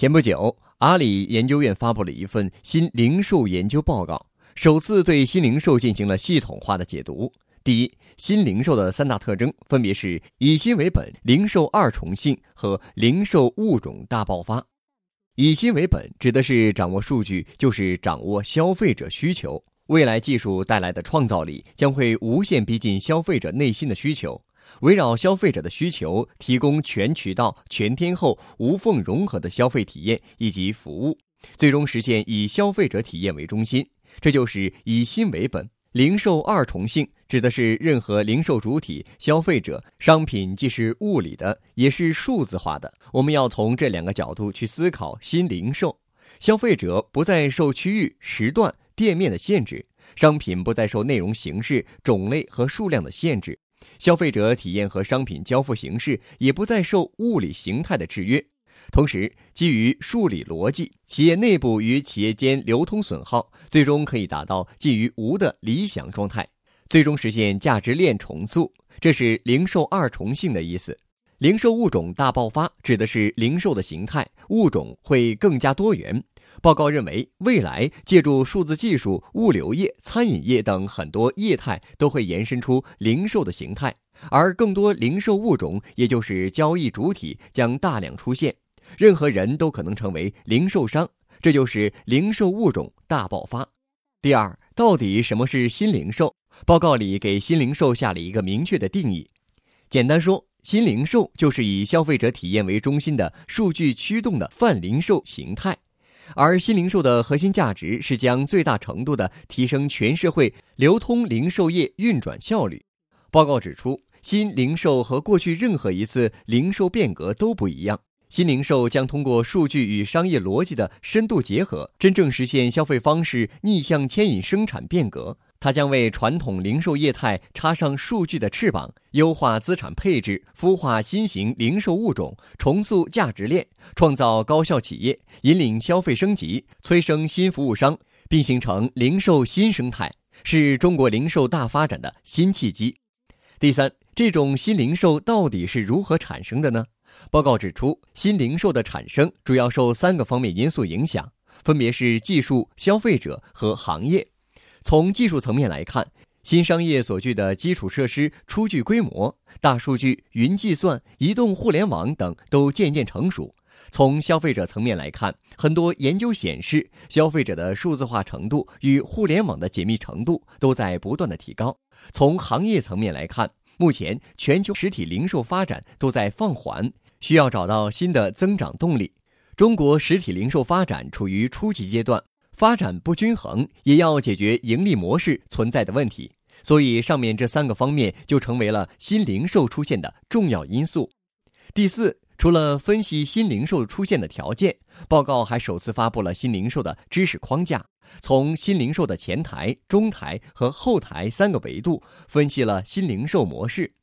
前不久，阿里研究院发布了一份新零售研究报告，首次对新零售进行了系统化的解读。第一，新零售的三大特征分别是以新为本、零售二重性和零售物种大爆发。以新为本指的是掌握数据就是掌握消费者需求，未来技术带来的创造力将会无限逼近消费者内心的需求，围绕消费者的需求提供全渠道、全天候、无缝融合的消费体验以及服务，最终实现以消费者体验为中心。这就是以新为本。零售二重性指的是任何零售主体消费者商品既是物理的，也是数字化的。我们要从这两个角度去思考新零售。消费者不再受区域、时段、店面的限制，商品不再受内容形式、种类和数量的限制，消费者体验和商品交付形式也不再受物理形态的制约。同时，基于数理逻辑，企业内部与企业间流通损耗，最终可以达到近于无的理想状态，最终实现价值链重塑。这是零售二重性的意思。零售物种大爆发指的是零售的形态物种会更加多元。报告认为，未来借助数字技术，物流业、餐饮业等很多业态都会延伸出零售的形态，而更多零售物种，也就是交易主体将大量出现。任何人都可能成为零售商，这就是零售物种大爆发。第二，到底什么是新零售？报告里给新零售下了一个明确的定义。简单说，新零售就是以消费者体验为中心的数据驱动的泛零售形态，而新零售的核心价值是将最大程度地提升全社会流通零售业运转效率。报告指出，新零售和过去任何一次零售变革都不一样。新零售将通过数据与商业逻辑的深度结合，真正实现消费方式逆向牵引生产变革。它将为传统零售业态插上数据的翅膀，优化资产配置，孵化新型零售物种，重塑价值链，创造高效企业，引领消费升级，催生新服务商，并形成零售新生态，是中国零售大发展的新契机。第三，这种新零售到底是如何产生的呢？报告指出，新零售的产生主要受三个方面因素影响，分别是技术、消费者和行业。从技术层面来看，新商业所具的基础设施初具规模，大数据、云计算、移动互联网等都渐渐成熟。从消费者层面来看，很多研究显示，消费者的数字化程度与互联网的紧密程度都在不断的提高。从行业层面来看，目前全球实体零售发展都在放缓。需要找到新的增长动力。中国实体零售发展处于初级阶段，发展不均衡，也要解决盈利模式存在的问题。所以，上面这三个方面就成为了新零售出现的重要因素。第四，除了分析新零售出现的条件，报告还首次发布了新零售的知识框架，从新零售的前台、中台和后台三个维度分析了新零售模式。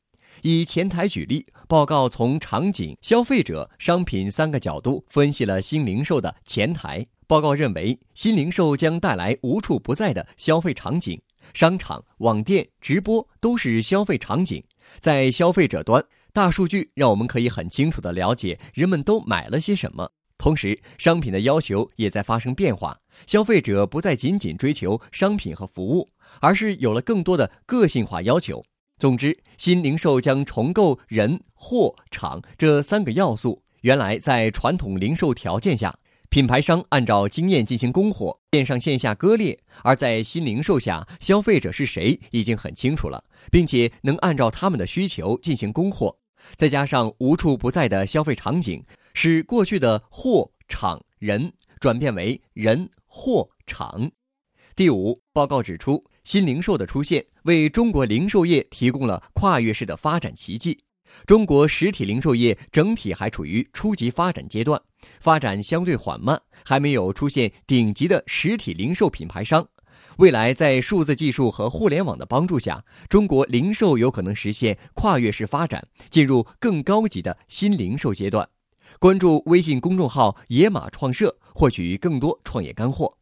以前台举例，报告从场景、消费者、商品三个角度分析了新零售的前台。报告认为，新零售将带来无处不在的消费场景，商场、网店、直播都是消费场景。在消费者端，大数据让我们可以很清楚地了解人们都买了些什么。同时，商品的要求也在发生变化，消费者不再仅仅追求商品和服务，而是有了更多的个性化要求。总之，新零售将重构人、货、场这三个要素。原来在传统零售条件下，品牌商按照经验进行供货，线上线下割裂；而在新零售下，消费者是谁已经很清楚了，并且能按照他们的需求进行供货。再加上无处不在的消费场景，使过去的货、场、人转变为人、货、场。第五，报告指出。新零售的出现为中国零售业提供了跨越式的发展奇迹。中国实体零售业整体还处于初级发展阶段，发展相对缓慢，还没有出现顶级的实体零售品牌商。未来在数字技术和互联网的帮助下，中国零售有可能实现跨越式发展，进入更高级的新零售阶段。关注微信公众号“野马创社”，获取更多创业干货。